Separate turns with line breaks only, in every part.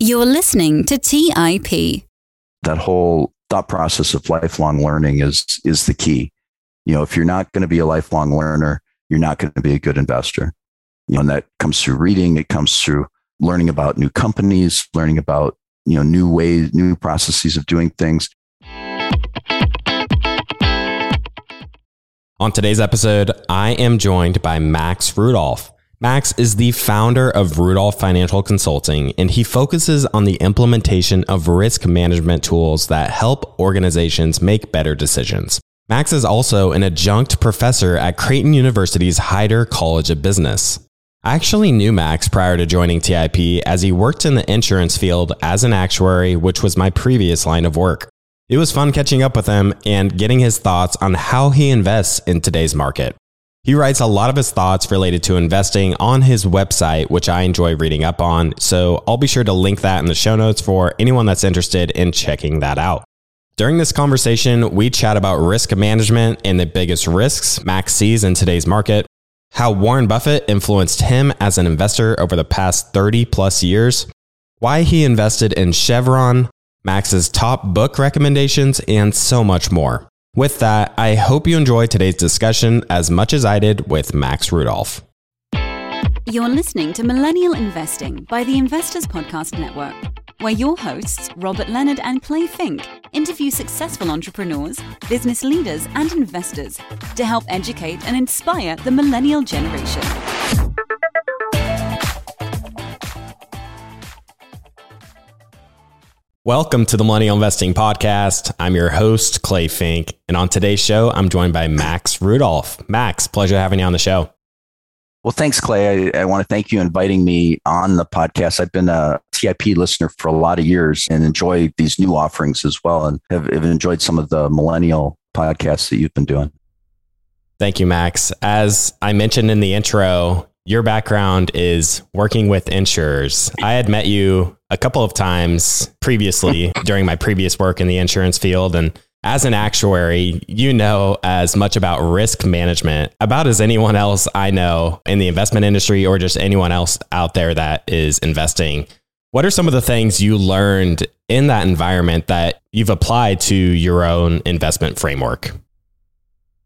You're listening to TIP.
That whole thought process of lifelong learning is is the key. You know, if you're not going to be a lifelong learner, you're not going to be a good investor. You know, and that comes through reading, it comes through learning about new companies, learning about, you know, new ways, new processes of doing things.
On today's episode, I am joined by Max Rudolph. Max is the founder of Rudolph Financial Consulting, and he focuses on the implementation of risk management tools that help organizations make better decisions. Max is also an adjunct professor at Creighton University's Heider College of Business. I actually knew Max prior to joining TIP as he worked in the insurance field as an actuary, which was my previous line of work. It was fun catching up with him and getting his thoughts on how he invests in today's market. He writes a lot of his thoughts related to investing on his website, which I enjoy reading up on. So I'll be sure to link that in the show notes for anyone that's interested in checking that out. During this conversation, we chat about risk management and the biggest risks Max sees in today's market, how Warren Buffett influenced him as an investor over the past 30 plus years, why he invested in Chevron, Max's top book recommendations, and so much more. With that, I hope you enjoy today's discussion as much as I did with Max Rudolph.
You're listening to Millennial Investing by the Investors Podcast Network, where your hosts, Robert Leonard and Clay Fink, interview successful entrepreneurs, business leaders, and investors to help educate and inspire the millennial generation.
Welcome to the Millennial Investing Podcast. I'm your host, Clay Fink. And on today's show, I'm joined by Max Rudolph. Max, pleasure having you on the show.
Well, thanks, Clay. I, I want to thank you inviting me on the podcast. I've been a TIP listener for a lot of years and enjoy these new offerings as well, and have, have enjoyed some of the millennial podcasts that you've been doing.
Thank you, Max. As I mentioned in the intro, your background is working with insurers. I had met you a couple of times previously during my previous work in the insurance field. And as an actuary, you know as much about risk management about as anyone else I know in the investment industry or just anyone else out there that is investing. What are some of the things you learned in that environment that you've applied to your own investment framework?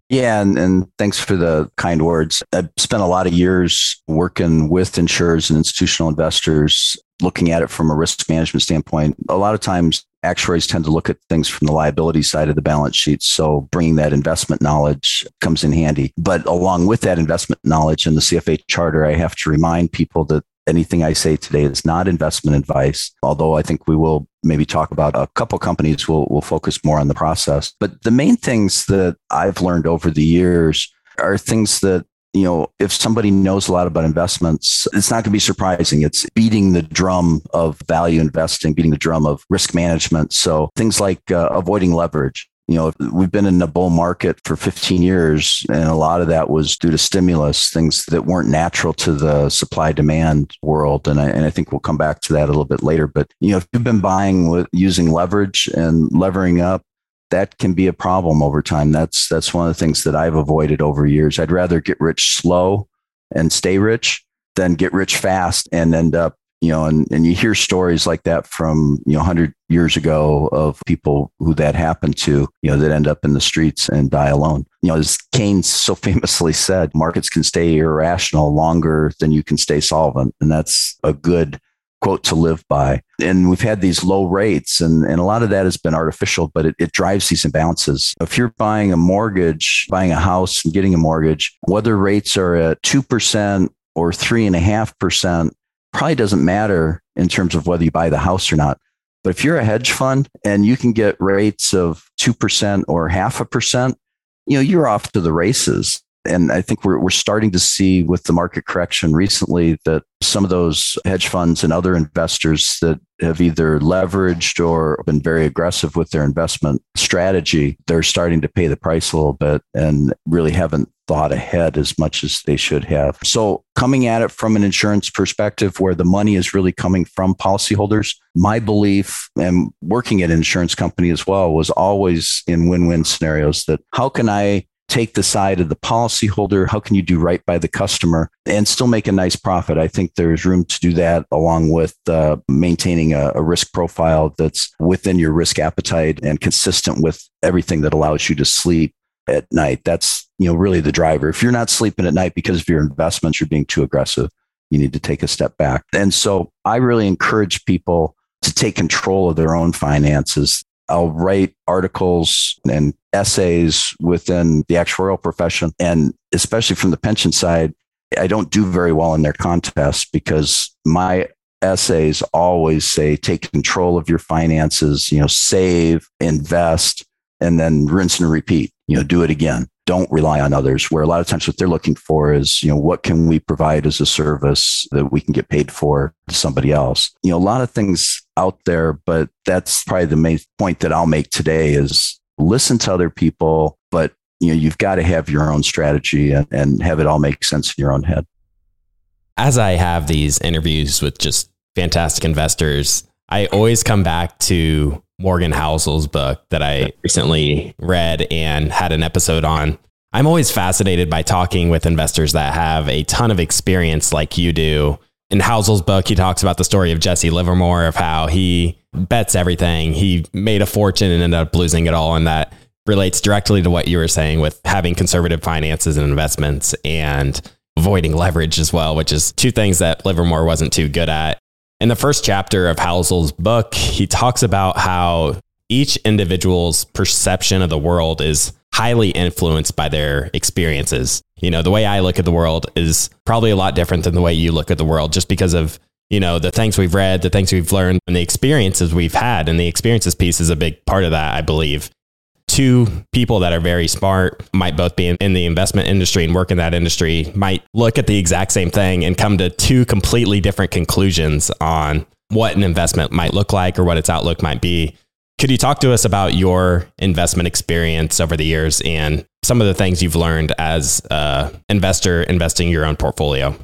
Yeah, and, and thanks for the kind words. I've spent a lot of years working with insurers and institutional investors, looking at it from a risk management standpoint. A lot of times, actuaries tend to look at things from the liability side of the balance sheet. So bringing that investment knowledge comes in handy. But along with that investment knowledge and the CFA charter, I have to remind people that anything I say today is not investment advice, although I think we will maybe talk about a couple companies. We'll, we'll focus more on the process. But the main things that I've learned over the years are things that you know, if somebody knows a lot about investments, it's not going to be surprising. It's beating the drum of value investing, beating the drum of risk management. So things like uh, avoiding leverage you know, we've been in a bull market for 15 years, and a lot of that was due to stimulus, things that weren't natural to the supply demand world. And I, and I think we'll come back to that a little bit later. But, you know, if you've been buying with using leverage and levering up, that can be a problem over time. That's that's one of the things that I've avoided over years. I'd rather get rich slow and stay rich than get rich fast and end up you know, and, and you hear stories like that from, you know, 100 years ago of people who that happened to, you know, that end up in the streets and die alone. You know, as Keynes so famously said, markets can stay irrational longer than you can stay solvent. And that's a good quote to live by. And we've had these low rates, and, and a lot of that has been artificial, but it, it drives these imbalances. If you're buying a mortgage, buying a house and getting a mortgage, whether rates are at 2% or 3.5%, probably doesn't matter in terms of whether you buy the house or not. But if you're a hedge fund and you can get rates of 2% or half a percent, you know, you're off to the races. And I think we're, we're starting to see with the market correction recently that some of those hedge funds and other investors that have either leveraged or been very aggressive with their investment strategy, they're starting to pay the price a little bit and really haven't thought ahead as much as they should have. So, coming at it from an insurance perspective where the money is really coming from policyholders, my belief and working at an insurance company as well was always in win win scenarios that how can I take the side of the policyholder? How can you do right by the customer and still make a nice profit? I think there's room to do that along with uh, maintaining a, a risk profile that's within your risk appetite and consistent with everything that allows you to sleep at night. That's you know really the driver. If you're not sleeping at night because of your investments, you're being too aggressive. You need to take a step back. And so I really encourage people to take control of their own finances. I'll write articles and essays within the actuarial profession. And especially from the pension side, I don't do very well in their contests because my essays always say take control of your finances, you know, save, invest, and then rinse and repeat, you know, do it again don't rely on others, where a lot of times what they're looking for is, you know, what can we provide as a service that we can get paid for to somebody else? You know, a lot of things out there, but that's probably the main point that I'll make today is listen to other people, but you know, you've got to have your own strategy and, and have it all make sense in your own head.
As I have these interviews with just fantastic investors, I always come back to Morgan Housel's book that I recently read and had an episode on. I'm always fascinated by talking with investors that have a ton of experience like you do. In Housel's book, he talks about the story of Jesse Livermore of how he bets everything. He made a fortune and ended up losing it all. And that relates directly to what you were saying with having conservative finances and investments and avoiding leverage as well, which is two things that Livermore wasn't too good at. In the first chapter of Housel's book, he talks about how each individual's perception of the world is highly influenced by their experiences. You know, the way I look at the world is probably a lot different than the way you look at the world just because of, you know, the things we've read, the things we've learned, and the experiences we've had. And the experiences piece is a big part of that, I believe two people that are very smart, might both be in, in, the investment industry and work in that industry, might look at the exact same thing and come to two completely different conclusions on what an investment might look like or what its outlook might be. Could you talk to us about your investment experience over the years and some of the things you've learned as an investor investing your own portfolio?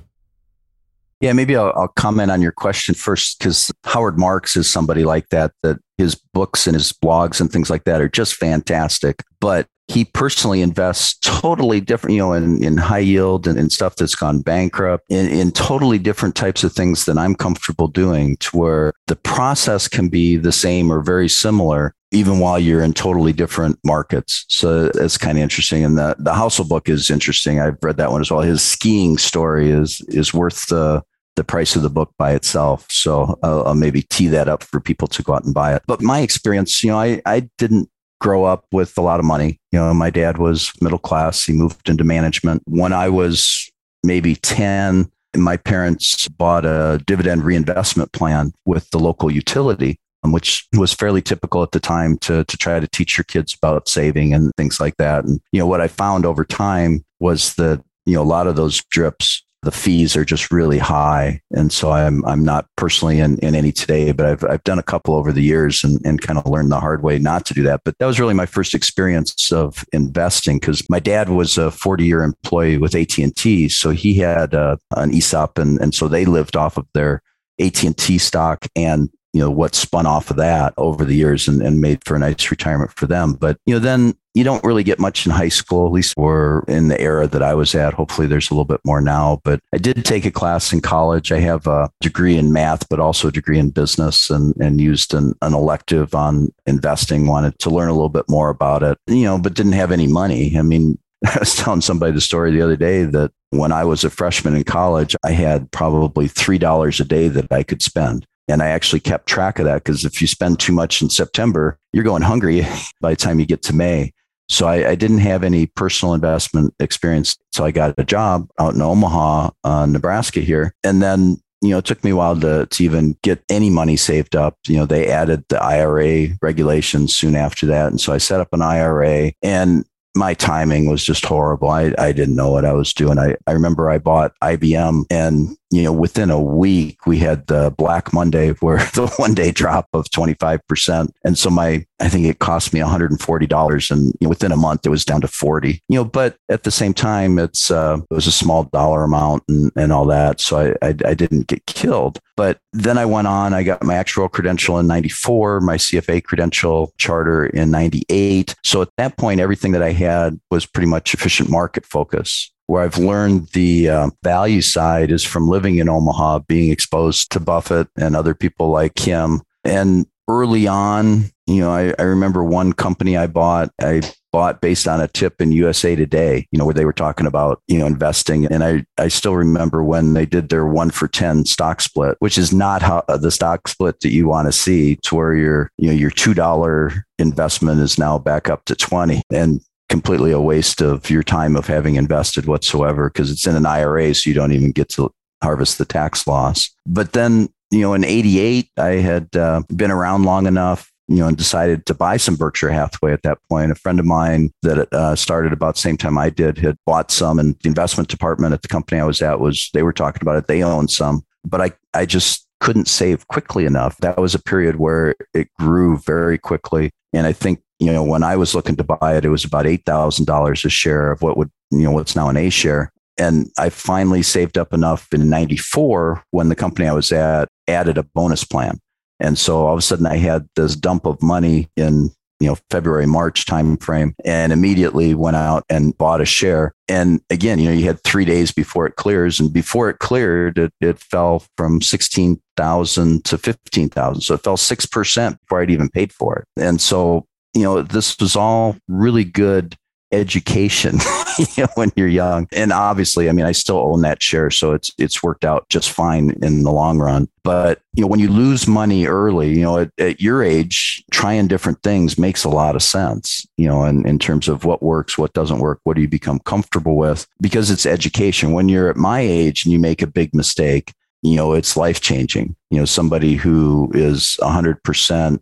Yeah, maybe I'll, I'll, comment on your question first because Howard Marks is somebody like that that his books and his blogs and things like that are just fantastic. But he personally invests totally different, you know, in, in high yield and, and stuff that's gone bankrupt, in, in totally different types of things than I'm comfortable doing, to where the process can be the same or very similar, even while you're in totally different markets. So it's kind of interesting. And the, the Housel book is interesting. I've read that one as well. His skiing story is is worth the the price of the book by itself. So I'll, I'll maybe tee that up for people to go out and buy it. But my experience, you know, I, I didn't grow up with a lot of money. You know, my dad was middle class. He moved into management. When I was maybe 10, my parents bought a dividend reinvestment plan with the local utility, um, which was fairly typical at the time to, to try to teach your kids about saving and things like that. And, you know, what I found over time was that, you know, a lot of those drips the fees are just really high. And so I'm I'm not personally in, in any today, but I've I've done a couple over the years and, and kind of learned the hard way not to do that. But that was really my first experience of investing because my dad was a 40 year employee with AT&T. So he had uh, an ESOP and, and so they lived off of their AT&T stock and you know what spun off of that over the years and, and made for a nice retirement for them but you know then you don't really get much in high school at least or in the era that i was at hopefully there's a little bit more now but i did take a class in college i have a degree in math but also a degree in business and, and used an, an elective on investing wanted to learn a little bit more about it you know but didn't have any money i mean I was telling somebody the story the other day that when I was a freshman in college, I had probably $3 a day that I could spend. And I actually kept track of that because if you spend too much in September, you're going hungry by the time you get to May. So I, I, didn't have any personal investment experience. So I got a job out in Omaha, uh, Nebraska here. And then, you know, it took me a while to, to even get any money saved up. You know, they added the IRA regulations soon after that. And so I set up an IRA and my timing was just horrible. I, I didn't know what I was doing. I, I remember I bought IBM and you know, within a week, we had the Black Monday where the one day drop of 25%. And so my, I think it cost me $140. And you know, within a month, it was down to 40, you know, but at the same time, it's, uh, it was a small dollar amount and, and all that. So I, I, I didn't get killed. But then I went on, I got my actuarial credential in 94, my CFA credential charter in 98. So at that point, everything that I had was pretty much efficient market focus where I've learned the uh, value side is from living in Omaha, being exposed to Buffett and other people like him. And early on, you know, I, I, remember one company I bought, I bought based on a tip in USA Today, you know, where they were talking about, you know, investing. And I, I still remember when they did their one for 10 stock split, which is not how uh, the stock split that you want to see. It's where your, you know, your $2 investment is now back up to 20. And completely a waste of your time of having invested whatsoever because it's in an IRA, so you don't even get to harvest the tax loss. But then, you know, in 88, I had uh, been around long enough you know, and decided to buy some Berkshire Hathaway at that point. A friend of mine that uh, started about the same time I did had bought some, and the investment department at the company I was at was they were talking about it. They owned some, but I I just couldn't save quickly enough. That was a period where it grew very quickly, and I think you know, when I was looking to buy it, it was about $8,000 a share of what would, you know, what's now an A share. And I finally saved up enough in 94 when the company I was at added a bonus plan. And so all of a sudden I had this dump of money in, you know, February, March timeframe and immediately went out and bought a share. And again, you know, you had three days before it clears and before it cleared, it, it fell from 16,000 to 15,000. So it fell 6% before I'd even paid for it. And so you know, this was all really good education you know, when you're young. And obviously, I mean, I still own that share, so it's it's worked out just fine in the long run. But you know, when you lose money early, you know, at, at your age, trying different things makes a lot of sense. You know, in, in terms of what works, what doesn't work, what do you become comfortable with? Because it's education. When you're at my age and you make a big mistake, you know, it's life changing. You know, somebody who is 100%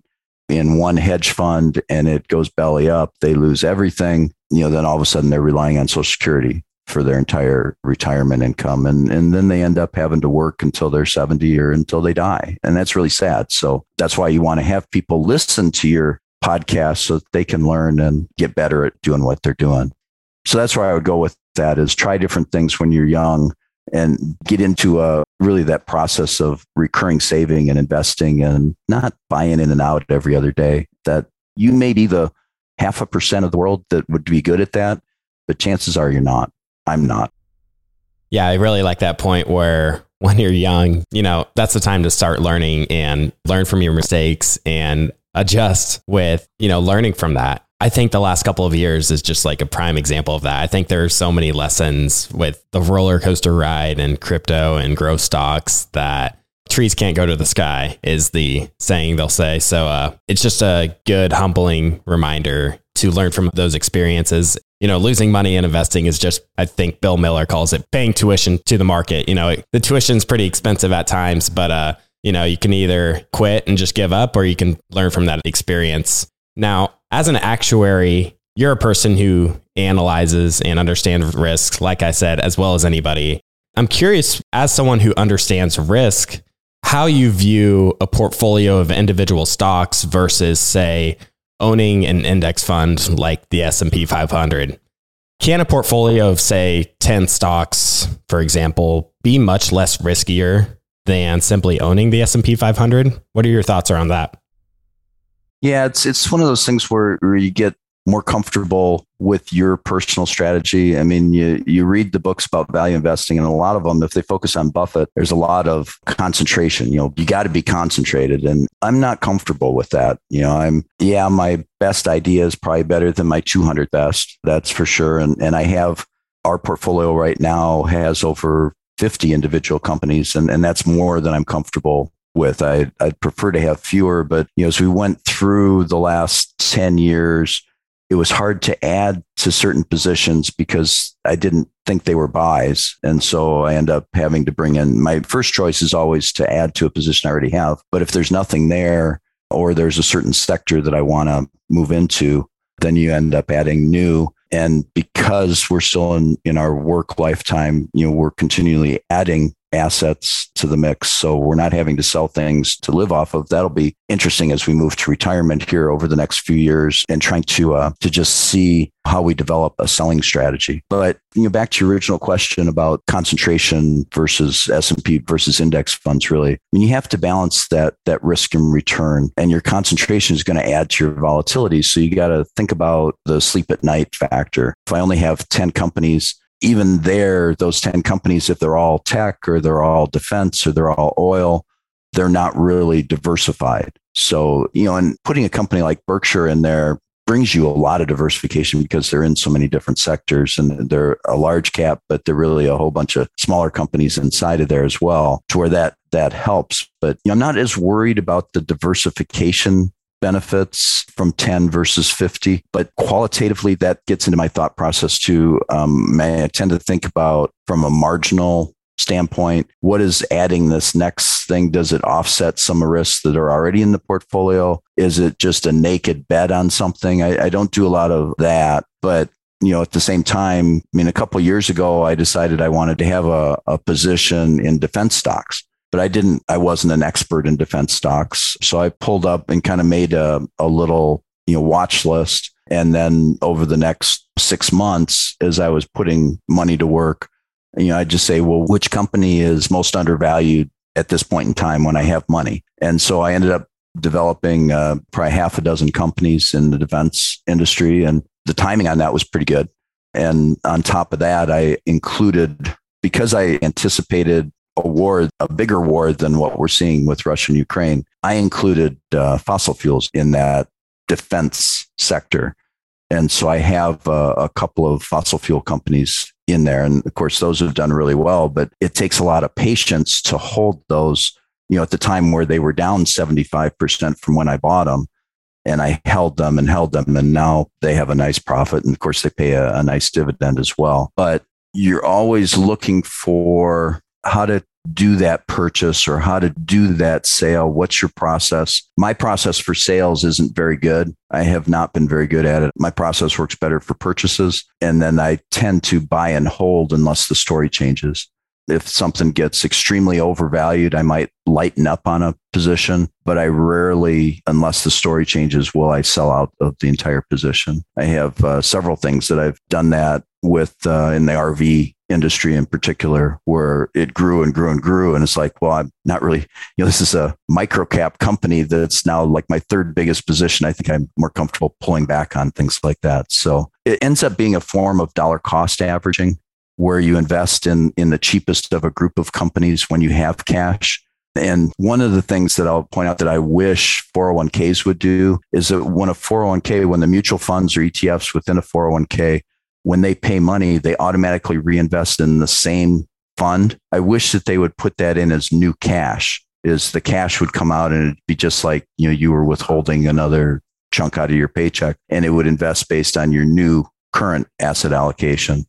in one hedge fund and it goes belly up, they lose everything. You know, then all of a sudden they're relying on Social Security for their entire retirement income. And, and then they end up having to work until they're 70 or until they die. And that's really sad. So that's why you want to have people listen to your podcast so that they can learn and get better at doing what they're doing. So that's where I would go with that is try different things when you're young and get into a uh, really that process of recurring saving and investing and not buying in and out every other day that you may be the half a percent of the world that would be good at that but chances are you're not i'm not
yeah i really like that point where when you're young you know that's the time to start learning and learn from your mistakes and adjust with you know learning from that I think the last couple of years is just like a prime example of that. I think there are so many lessons with the roller coaster ride and crypto and growth stocks that trees can't go to the sky is the saying they'll say. So uh, it's just a good, humbling reminder to learn from those experiences. You know, losing money in investing is just, I think Bill Miller calls it paying tuition to the market. You know, the tuition's pretty expensive at times, but, uh, you know, you can either quit and just give up or you can learn from that experience now, as an actuary, you're a person who analyzes and understands risk, like I said, as well as anybody. I'm curious, as someone who understands risk, how you view a portfolio of individual stocks versus, say, owning an index fund like the S&P 500. Can a portfolio of, say, 10 stocks, for example, be much less riskier than simply owning the S&P 500? What are your thoughts around that?
Yeah, it's it's one of those things where, where you get more comfortable with your personal strategy. I mean, you you read the books about value investing, and a lot of them, if they focus on Buffett, there's a lot of concentration. You know, you got to be concentrated, and I'm not comfortable with that. You know, I'm yeah, my best idea is probably better than my 200 best, that's for sure. And and I have our portfolio right now has over 50 individual companies, and and that's more than I'm comfortable with. I, I'd prefer to have fewer, but you know, as we went through the last 10 years, it was hard to add to certain positions because I didn't think they were buys. And so I end up having to bring in my first choice is always to add to a position I already have. But if there's nothing there or there's a certain sector that I want to move into, then you end up adding new. And because we're still in, in our work lifetime, you know, we're continually adding assets to the mix. So we're not having to sell things to live off of. That'll be interesting as we move to retirement here over the next few years and trying to uh, to just see how we develop a selling strategy. But you know, back to your original question about concentration versus S and P versus index funds. Really, I mean, you have to balance that that risk and return, and your concentration is going to add to your volatility. So you got to think about the sleep at night factor. If I only have ten companies even there, those 10 companies, if they're all tech or they're all defense or they're all oil, they're not really diversified. So, you know, and putting a company like Berkshire in there brings you a lot of diversification because they're in so many different sectors and they're a large cap, but they're really a whole bunch of smaller companies inside of there as well, to where that that helps. But you know, I'm not as worried about the diversification benefits from 10 versus 50. But qualitatively, that gets into my thought process too. Um, I tend to think about from a marginal standpoint what is adding this next thing does it offset some risks that are already in the portfolio is it just a naked bet on something i, I don't do a lot of that but you know at the same time i mean a couple years ago i decided i wanted to have a, a position in defense stocks but I didn't, I wasn't an expert in defense stocks. So I pulled up and kind of made a, a little, you know, watch list. And then over the next six months, as I was putting money to work, you know, I just say, well, which company is most undervalued at this point in time when I have money? And so I ended up developing uh, probably half a dozen companies in the defense industry. And the timing on that was pretty good. And on top of that, I included, because I anticipated a war, a bigger war than what we're seeing with Russia and Ukraine, I included uh, fossil fuels in that defense sector. And so I have a, a couple of fossil fuel companies in there. And of course, those have done really well, but it takes a lot of patience to hold those. You know, at the time where they were down 75% from when I bought them, and I held them and held them, and now they have a nice profit. And of course, they pay a, a nice dividend as well. But you're always looking for how to do that purchase or how to do that sale? What's your process? My process for sales isn't very good. I have not been very good at it. My process works better for purchases. And then I tend to buy and hold unless the story changes. If something gets extremely overvalued, I might lighten up on a position, but I rarely, unless the story changes, will I sell out of the entire position. I have uh, several things that I've done that with uh, in the RV industry in particular where it grew and grew and grew and it's like well i'm not really you know this is a micro cap company that's now like my third biggest position i think i'm more comfortable pulling back on things like that so it ends up being a form of dollar cost averaging where you invest in in the cheapest of a group of companies when you have cash and one of the things that I'll point out that I wish 401ks would do is that when a 401k, when the mutual funds or ETFs within a 401k when they pay money, they automatically reinvest in the same fund. I wish that they would put that in as new cash. Is the cash would come out and it'd be just like you know you were withholding another chunk out of your paycheck, and it would invest based on your new current asset allocation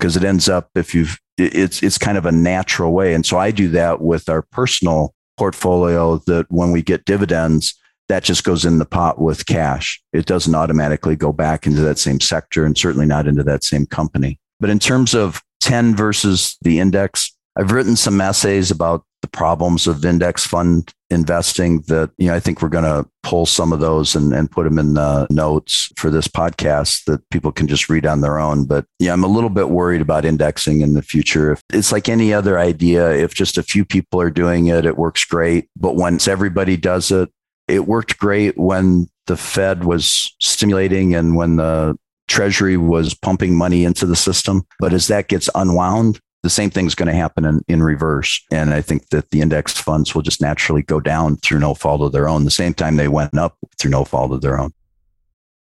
because it ends up if you've it's it's kind of a natural way and so i do that with our personal portfolio that when we get dividends that just goes in the pot with cash. It doesn't automatically go back into that same sector and certainly not into that same company. But in terms of 10 versus the index, I've written some essays about the problems of index fund investing that you know I think we're going to pull some of those and, and put them in the notes for this podcast that people can just read on their own. But yeah, I'm a little bit worried about indexing in the future. If it's like any other idea, if just a few people are doing it, it works great. But once everybody does it, it worked great when the Fed was stimulating and when the Treasury was pumping money into the system. But as that gets unwound, the same thing's going to happen in, in reverse. And I think that the index funds will just naturally go down through no fault of their own, the same time they went up through no fault of their own.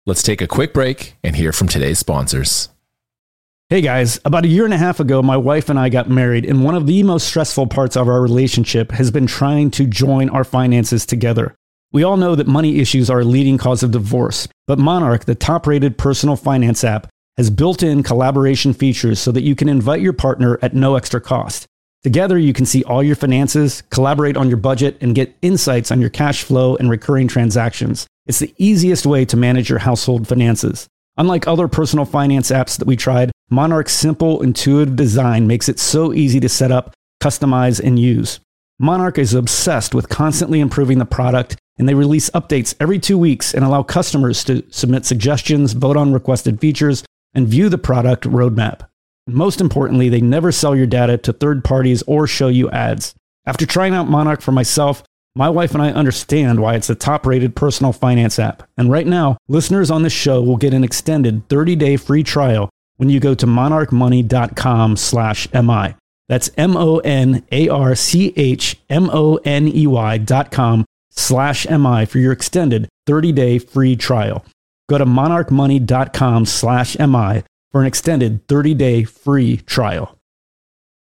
Let's take a quick break and hear from today's sponsors.
Hey guys, about a year and a half ago, my wife and I got married, and one of the most stressful parts of our relationship has been trying to join our finances together. We all know that money issues are a leading cause of divorce, but Monarch, the top rated personal finance app, has built in collaboration features so that you can invite your partner at no extra cost. Together, you can see all your finances, collaborate on your budget, and get insights on your cash flow and recurring transactions. It's the easiest way to manage your household finances. Unlike other personal finance apps that we tried, Monarch's simple, intuitive design makes it so easy to set up, customize, and use. Monarch is obsessed with constantly improving the product, and they release updates every two weeks and allow customers to submit suggestions, vote on requested features, and view the product roadmap. Most importantly, they never sell your data to third parties or show you ads. After trying out Monarch for myself, my wife and I understand why it's a top rated personal finance app. And right now, listeners on this show will get an extended 30 day free trial when you go to monarchmoney.com slash MI. That's M O N A R C H M O N E Y dot com slash MI for your extended 30 day free trial. Go to monarchmoney.com slash MI for an extended 30 day free trial.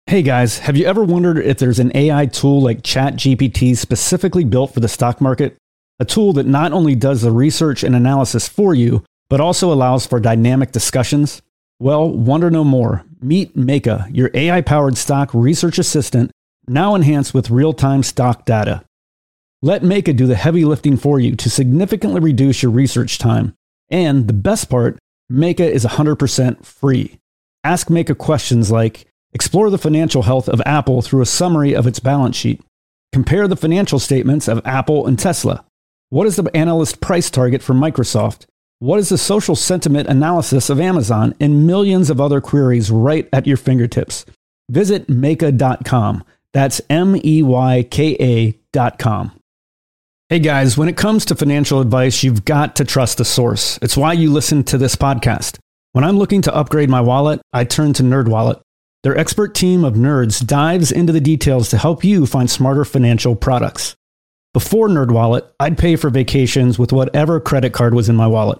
Hey guys, have you ever wondered if there's an AI tool like ChatGPT specifically built for the stock market? A tool that not only does the research and analysis for you, but also allows for dynamic discussions? Well, wonder no more. Meet Meyka, your AI powered stock research assistant, now enhanced with real time stock data. Let Meyka do the heavy lifting for you to significantly reduce your research time. And the best part, Meyka is 100% free. Ask Meyka questions like explore the financial health of Apple through a summary of its balance sheet, compare the financial statements of Apple and Tesla. What is the analyst price target for Microsoft? What is the social sentiment analysis of Amazon and millions of other queries right at your fingertips? Visit Meyka.com. That's M E Y K A.com. Hey guys, when it comes to financial advice, you've got to trust the source. It's why you listen to this podcast. When I'm looking to upgrade my wallet, I turn to NerdWallet. Their expert team of nerds dives into the details to help you find smarter financial products. Before NerdWallet, I'd pay for vacations with whatever credit card was in my wallet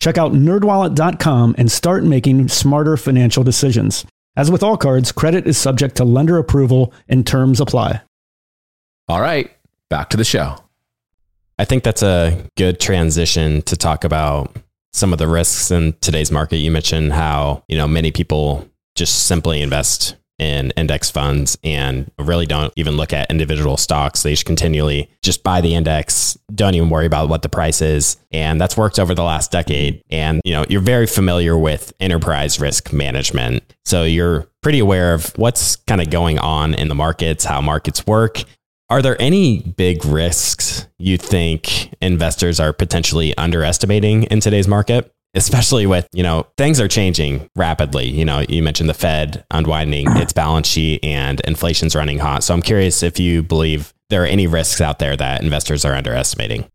Check out nerdwallet.com and start making smarter financial decisions. As with all cards, credit is subject to lender approval and terms apply.
All right, back to the show. I think that's a good transition to talk about some of the risks in today's market. You mentioned how, you know, many people just simply invest in index funds and really don't even look at individual stocks. They just continually just buy the index, don't even worry about what the price is. And that's worked over the last decade. And you know, you're very familiar with enterprise risk management. So you're pretty aware of what's kind of going on in the markets, how markets work. Are there any big risks you think investors are potentially underestimating in today's market? especially with, you know, things are changing rapidly. You know, you mentioned the Fed unwinding its balance sheet and inflation's running hot. So I'm curious if you believe there are any risks out there that investors are underestimating.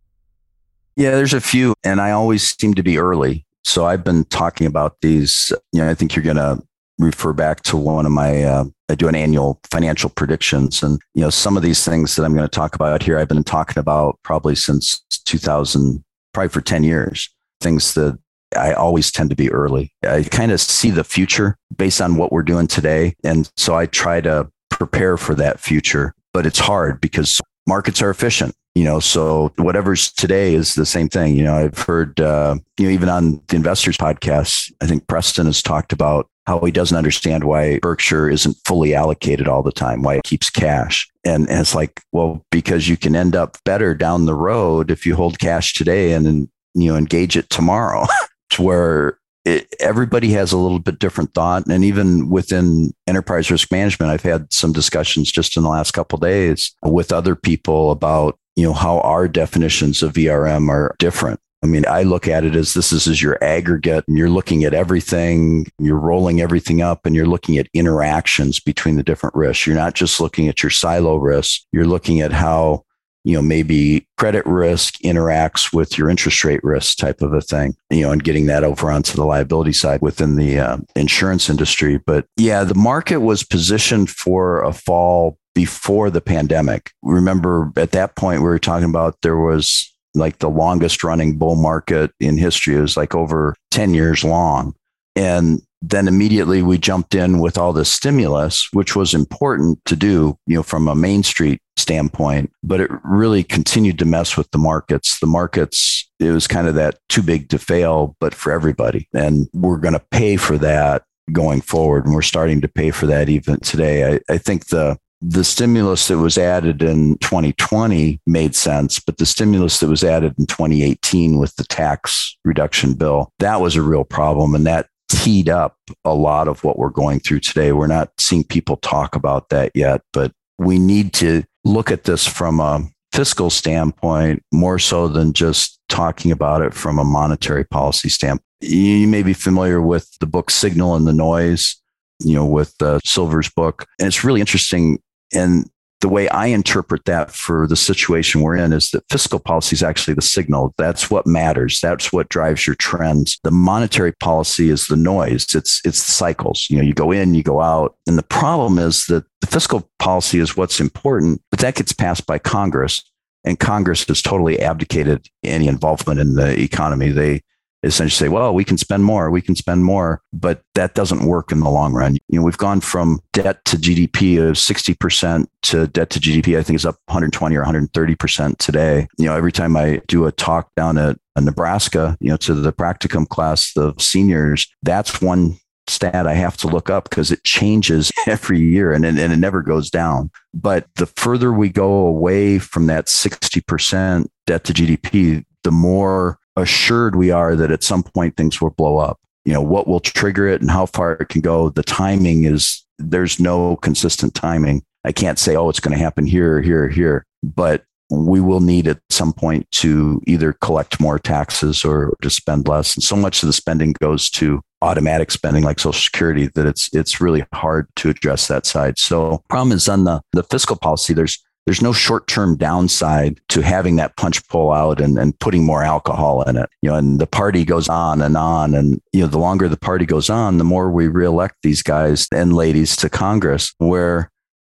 Yeah, there's a few, and I always seem to be early. So I've been talking about these. You know, I think you're going to refer back to one of my uh, I do an annual financial predictions, and you know some of these things that I'm going to talk about here. I've been talking about probably since 2000, probably for 10 years. Things that I always tend to be early. I kind of see the future based on what we're doing today. And so I try to prepare for that future, but it's hard because markets are efficient. You know, so whatever's today is the same thing. You know, I've heard, uh, you know, even on the investors podcast, I think Preston has talked about how he doesn't understand why Berkshire isn't fully allocated all the time, why it keeps cash. And, and it's like, well, because you can end up better down the road if you hold cash today and, and you know, engage it tomorrow. to where it, everybody has a little bit different thought. And even within enterprise risk management, I've had some discussions just in the last couple days with other people about, you know, how our definitions of VRM are different. I mean, I look at it as this is, is your aggregate and you're looking at everything, you're rolling everything up and you're looking at interactions between the different risks. You're not just looking at your silo risk, you're looking at how you know, maybe credit risk interacts with your interest rate risk type of a thing, you know, and getting that over onto the liability side within the uh, insurance industry. But yeah, the market was positioned for a fall before the pandemic. Remember, at that point, we were talking about there was like the longest running bull market in history. It was like over 10 years long. And then immediately we jumped in with all the stimulus, which was important to do, you know, from a Main Street standpoint, but it really continued to mess with the markets. The markets, it was kind of that too big to fail, but for everybody. And we're going to pay for that going forward. And we're starting to pay for that even today. I, I think the the stimulus that was added in 2020 made sense, but the stimulus that was added in 2018 with the tax reduction bill, that was a real problem. And that teed up a lot of what we're going through today. We're not seeing people talk about that yet, but we need to look at this from a fiscal standpoint more so than just talking about it from a monetary policy standpoint. You may be familiar with the book Signal and the Noise, you know, with uh, Silver's book. And it's really interesting. And the way I interpret that for the situation we're in is that fiscal policy is actually the signal. That's what matters. That's what drives your trends. The monetary policy is the noise. It's it's the cycles. You know, you go in, you go out. And the problem is that the fiscal policy is what's important, but that gets passed by Congress. And Congress has totally abdicated any involvement in the economy. They essentially say, well, we can spend more, we can spend more, but that doesn't work in the long run. You know, we've gone from debt to GDP of 60% to debt to GDP, I think is up 120 or 130% today. You know, every time I do a talk down at uh, Nebraska, you know, to the practicum class, the seniors, that's one stat I have to look up because it changes every year and, and it never goes down. But the further we go away from that 60% debt to GDP, the more assured we are that at some point things will blow up. You know, what will trigger it and how far it can go. The timing is there's no consistent timing. I can't say, oh, it's going to happen here, here, here, but we will need at some point to either collect more taxes or to spend less. And so much of the spending goes to automatic spending like social security that it's it's really hard to address that side. So problem is on the the fiscal policy, there's there's no short-term downside to having that punch pull out and, and putting more alcohol in it you know and the party goes on and on and you know the longer the party goes on the more we reelect these guys and ladies to congress where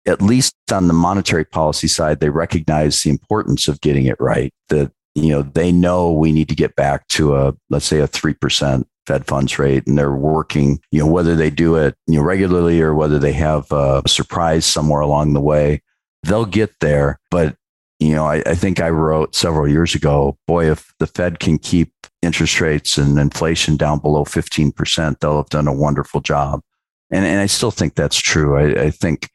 at least on the monetary policy side they recognize the importance of getting it right that you know they know we need to get back to a let's say a 3% Fed funds rate, and they're working. You know whether they do it you know regularly or whether they have a surprise somewhere along the way they'll get there. But, you know, I, I think I wrote several years ago, boy, if the Fed can keep interest rates and inflation down below 15%, they'll have done a wonderful job. And, and I still think that's true. I, I think,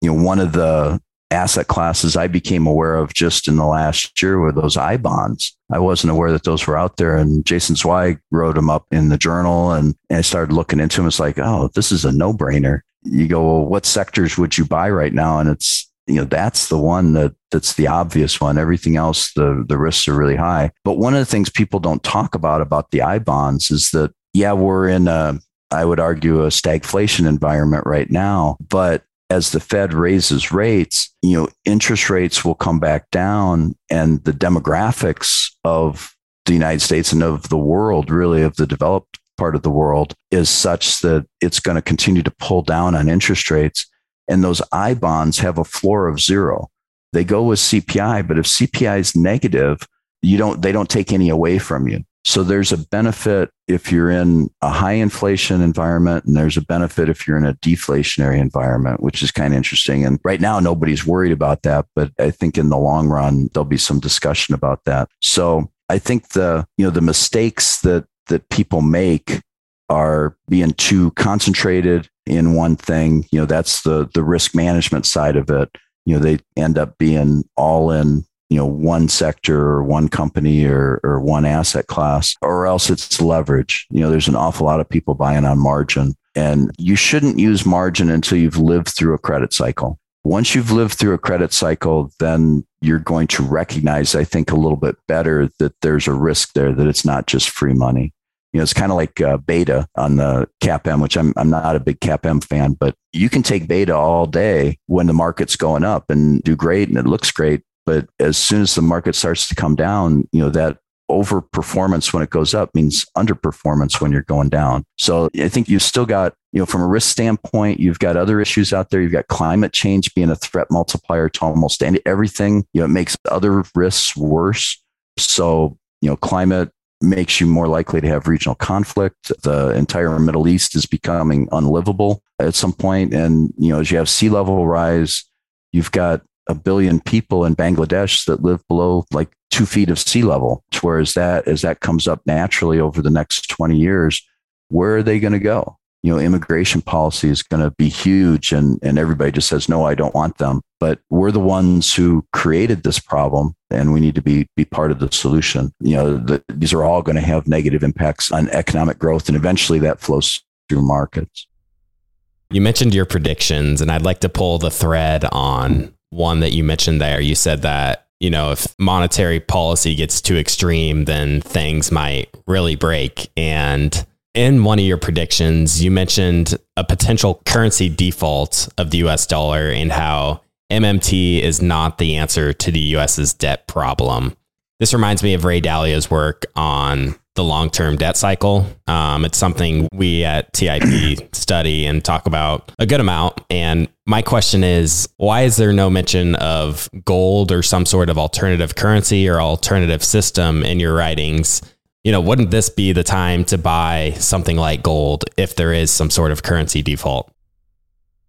you know, one of the asset classes I became aware of just in the last year were those I bonds. I wasn't aware that those were out there. And Jason Zweig wrote them up in the journal and, and I started looking into them. It's like, oh, this is a no brainer. You go, well, what sectors would you buy right now? And it's you know that's the one that that's the obvious one everything else the the risks are really high but one of the things people don't talk about about the i bonds is that yeah we're in a i would argue a stagflation environment right now but as the fed raises rates you know interest rates will come back down and the demographics of the united states and of the world really of the developed part of the world is such that it's going to continue to pull down on interest rates and those I bonds have a floor of zero. They go with CPI, but if CPI is negative, you don't, they don't take any away from you. So there's a benefit if you're in a high inflation environment, and there's a benefit if you're in a deflationary environment, which is kind of interesting. And right now, nobody's worried about that, but I think in the long run, there'll be some discussion about that. So I think the you know the mistakes that that people make are being too concentrated in one thing, you know, that's the the risk management side of it. You know, they end up being all in, you know, one sector or one company or or one asset class, or else it's leverage. You know, there's an awful lot of people buying on margin. And you shouldn't use margin until you've lived through a credit cycle. Once you've lived through a credit cycle, then you're going to recognize, I think, a little bit better that there's a risk there, that it's not just free money you know, it's kind of like uh, beta on the CapM, which I'm, I'm not a big CapM fan, but you can take beta all day when the market's going up and do great and it looks great. But as soon as the market starts to come down, you know, that overperformance when it goes up means underperformance when you're going down. So I think you've still got, you know, from a risk standpoint, you've got other issues out there. You've got climate change being a threat multiplier to almost everything. You know, it makes other risks worse. So, you know, climate makes you more likely to have regional conflict. The entire Middle East is becoming unlivable at some point. And, you know, as you have sea level rise, you've got a billion people in Bangladesh that live below like two feet of sea level. Whereas that, as that comes up naturally over the next 20 years, where are they going to go? You know, immigration policy is going to be huge and, and everybody just says, no, I don't want them but we're the ones who created this problem and we need to be be part of the solution you know the, these are all going to have negative impacts on economic growth and eventually that flows through markets
you mentioned your predictions and i'd like to pull the thread on one that you mentioned there you said that you know if monetary policy gets too extreme then things might really break and in one of your predictions, you mentioned a potential currency default of the US dollar and how MMT is not the answer to the US's debt problem. This reminds me of Ray Dalio's work on the long term debt cycle. Um, it's something we at TIP study and talk about a good amount. And my question is why is there no mention of gold or some sort of alternative currency or alternative system in your writings? You know, wouldn't this be the time to buy something like gold if there is some sort of currency default?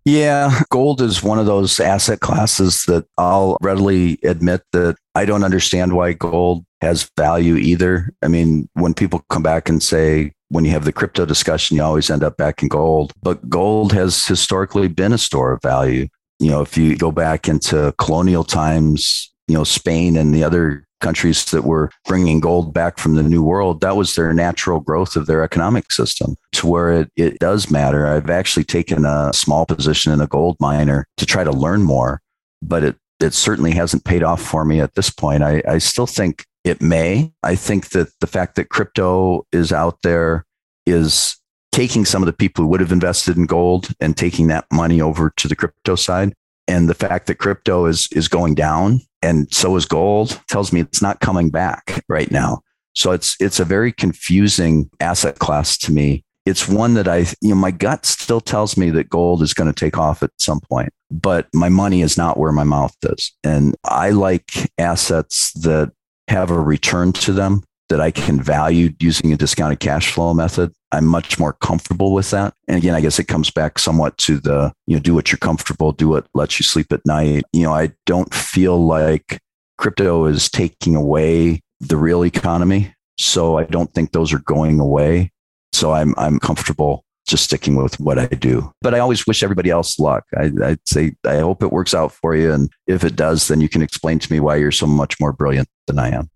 Yeah, gold is one of those asset classes that I'll readily admit that I don't understand why gold has value either. I mean, when people come back and say, when you have the crypto discussion, you always end up back in gold, but gold has historically been a store of value. You know, if you go back into colonial times, you know, Spain and the other countries that were bringing gold back from the new world that was their natural growth of their economic system to where it, it does matter i've actually taken a small position in a gold miner to try to learn more but it it certainly hasn't paid off for me at this point i, I still think it may i think that the fact that crypto is out there is taking some of the people who would have invested in gold and taking that money over to the crypto side and the fact that crypto is is going down and so is gold tells me it's not coming back right now. So it's it's a very confusing asset class to me. It's one that I you know my gut still tells me that gold is going to take off at some point, but my money is not where my mouth is. And I like assets that have a return to them that I can value using a discounted cash flow method. I'm much more comfortable with that. And again, I guess it comes back somewhat to the, you know, do what you're comfortable, do what lets you sleep at night. You know, I don't feel like crypto is taking away the real economy. So I don't think those are going away. So I'm I'm comfortable just sticking with what I do. But I always wish everybody else luck. I, would say I hope it works out for you. And if it does, then you can explain to me why you're so much more brilliant than I am.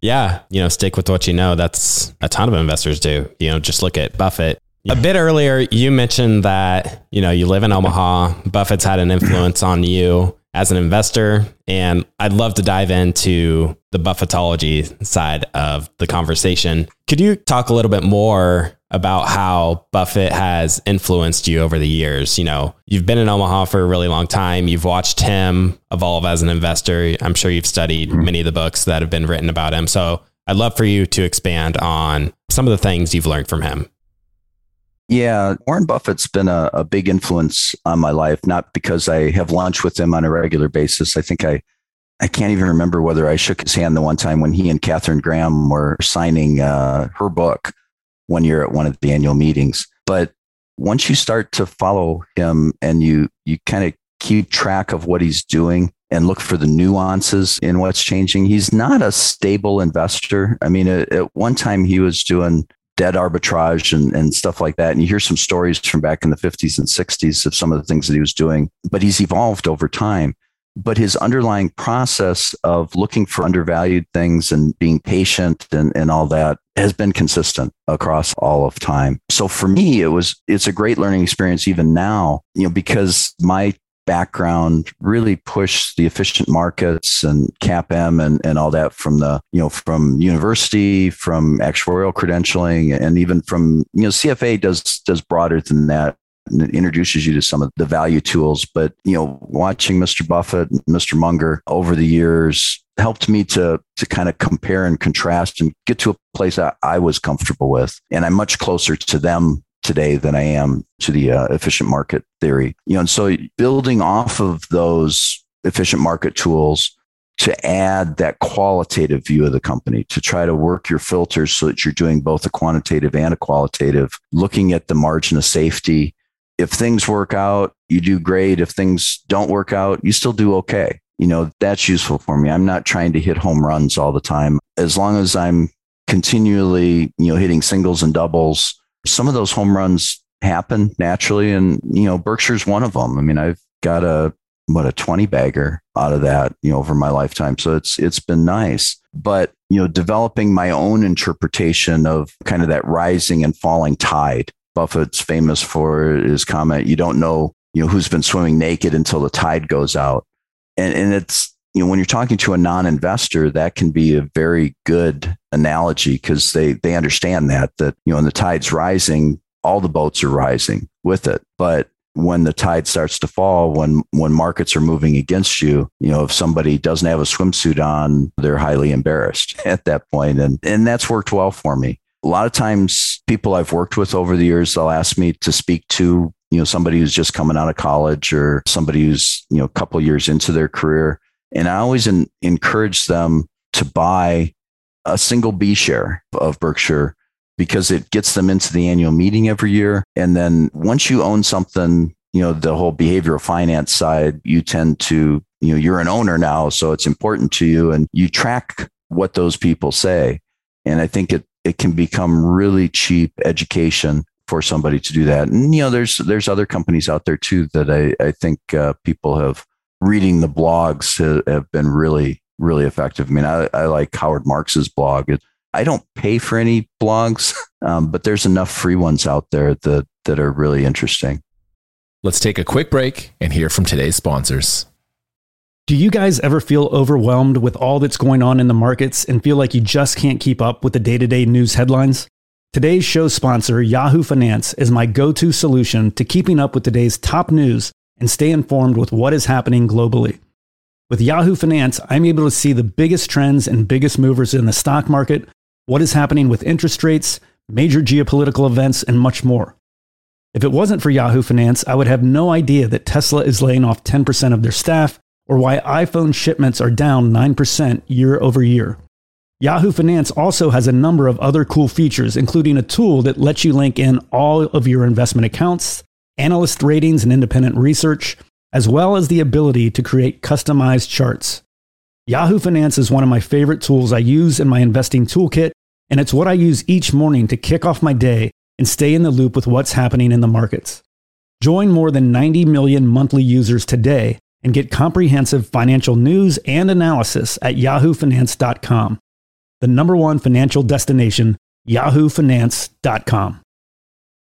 Yeah, you know, stick with what you know. That's a ton of investors do. You know, just look at Buffett. Yeah. A bit earlier, you mentioned that you know you live in Omaha. Buffett's had an influence on you as an investor. And I'd love to dive into the Buffetology side of the conversation. Could you talk a little bit more about how Buffett has influenced you over the years? You know, you've been in Omaha for a really long time. You've watched him evolve as an investor. I'm sure you've studied mm-hmm. many of the books that have been written about him. So I'd love for you to expand on some of the things you've learned from him.
Yeah, Warren Buffett's been a, a, big influence on my life, not because I have lunch with him on a regular basis. I think I, I can't even remember whether I shook his hand the one time when he and Katharine Graham were signing uh, her book one year at one of the annual meetings. But once you start to follow him and you you kind of keep track of what he's doing and look for the nuances in what's changing, he's not a stable investor. I mean, at, at one time he was doing debt arbitrage and, and stuff like that. And you hear some stories from back in the 50s and 60s of some of the things that he was doing, but he's evolved over time. But his underlying process of looking for undervalued things and being patient and, and all that has been consistent across all of time. So for me, it was it's a great learning experience even now, you know, because my background really push the efficient markets and CAPM and, and all that from the, you know, from university, from actuarial credentialing, and even from, you know, CFA does does broader than that and introduces you to some of the value tools. But, you know, watching Mr. Buffett and Mr. Munger over the years helped me to to kind of compare and contrast and get to a place that I was comfortable with. And I'm much closer to them today than I am to the uh, efficient market theory. You know, and so building off of those efficient market tools to add that qualitative view of the company, to try to work your filters so that you're doing both a quantitative and a qualitative, looking at the margin of safety. If things work out, you do great. If things don't work out, you still do okay. You know, that's useful for me. I'm not trying to hit home runs all the time. As long as I'm continually, you know, hitting singles and doubles some of those home runs happen naturally. And, you know, Berkshire's one of them. I mean, I've got a, what a 20 bagger out of that, you know, over my lifetime. So it's, it's been nice, but, you know, developing my own interpretation of kind of that rising and falling tide. Buffett's famous for his comment, you don't know, you know, who's been swimming naked until the tide goes out. And, and it's you know when you're talking to a non-investor that can be a very good analogy because they they understand that that you know when the tide's rising all the boats are rising with it but when the tide starts to fall when when markets are moving against you you know if somebody doesn't have a swimsuit on they're highly embarrassed at that point and and that's worked well for me a lot of times people i've worked with over the years they'll ask me to speak to you know somebody who's just coming out of college or somebody who's you know a couple years into their career and I always in, encourage them to buy a single B share of Berkshire because it gets them into the annual meeting every year. And then once you own something, you know, the whole behavioral finance side, you tend to, you know, you're an owner now. So it's important to you and you track what those people say. And I think it, it can become really cheap education for somebody to do that. And, you know, there's, there's other companies out there too that I, I think uh, people have reading the blogs have been really, really effective. I mean, I, I like Howard Marks's blog. I don't pay for any blogs, um, but there's enough free ones out there that, that are really interesting.
Let's take a quick break and hear from today's sponsors.
Do you guys ever feel overwhelmed with all that's going on in the markets and feel like you just can't keep up with the day to day news headlines? Today's show sponsor, Yahoo Finance, is my go to solution to keeping up with today's top news and stay informed with what is happening globally. With Yahoo Finance, I'm able to see the biggest trends and biggest movers in the stock market, what is happening with interest rates, major geopolitical events, and much more. If it wasn't for Yahoo Finance, I would have no idea that Tesla is laying off 10% of their staff or why iPhone shipments are down 9% year over year. Yahoo Finance also has a number of other cool features, including a tool that lets you link in all of your investment accounts, analyst ratings and independent research, as well as the ability to create customized charts. Yahoo Finance is one of my favorite tools I use in my investing toolkit, and it's what I use each morning to kick off my day and stay in the loop with what's happening in the markets. Join more than 90 million monthly users today and get comprehensive financial news and analysis at yahoofinance.com. The number one financial destination, yahoofinance.com.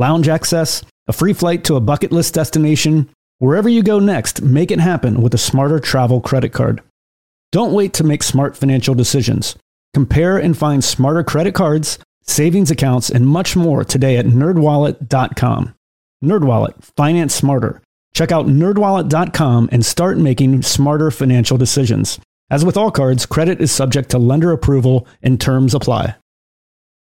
lounge access, a free flight to a bucket list destination. Wherever you go next, make it happen with a smarter travel credit card. Don't wait to make smart financial decisions. Compare and find smarter credit cards, savings accounts, and much more today at nerdwallet.com. NerdWallet, finance smarter. Check out nerdwallet.com and start making smarter financial decisions. As with all cards, credit is subject to lender approval and terms apply.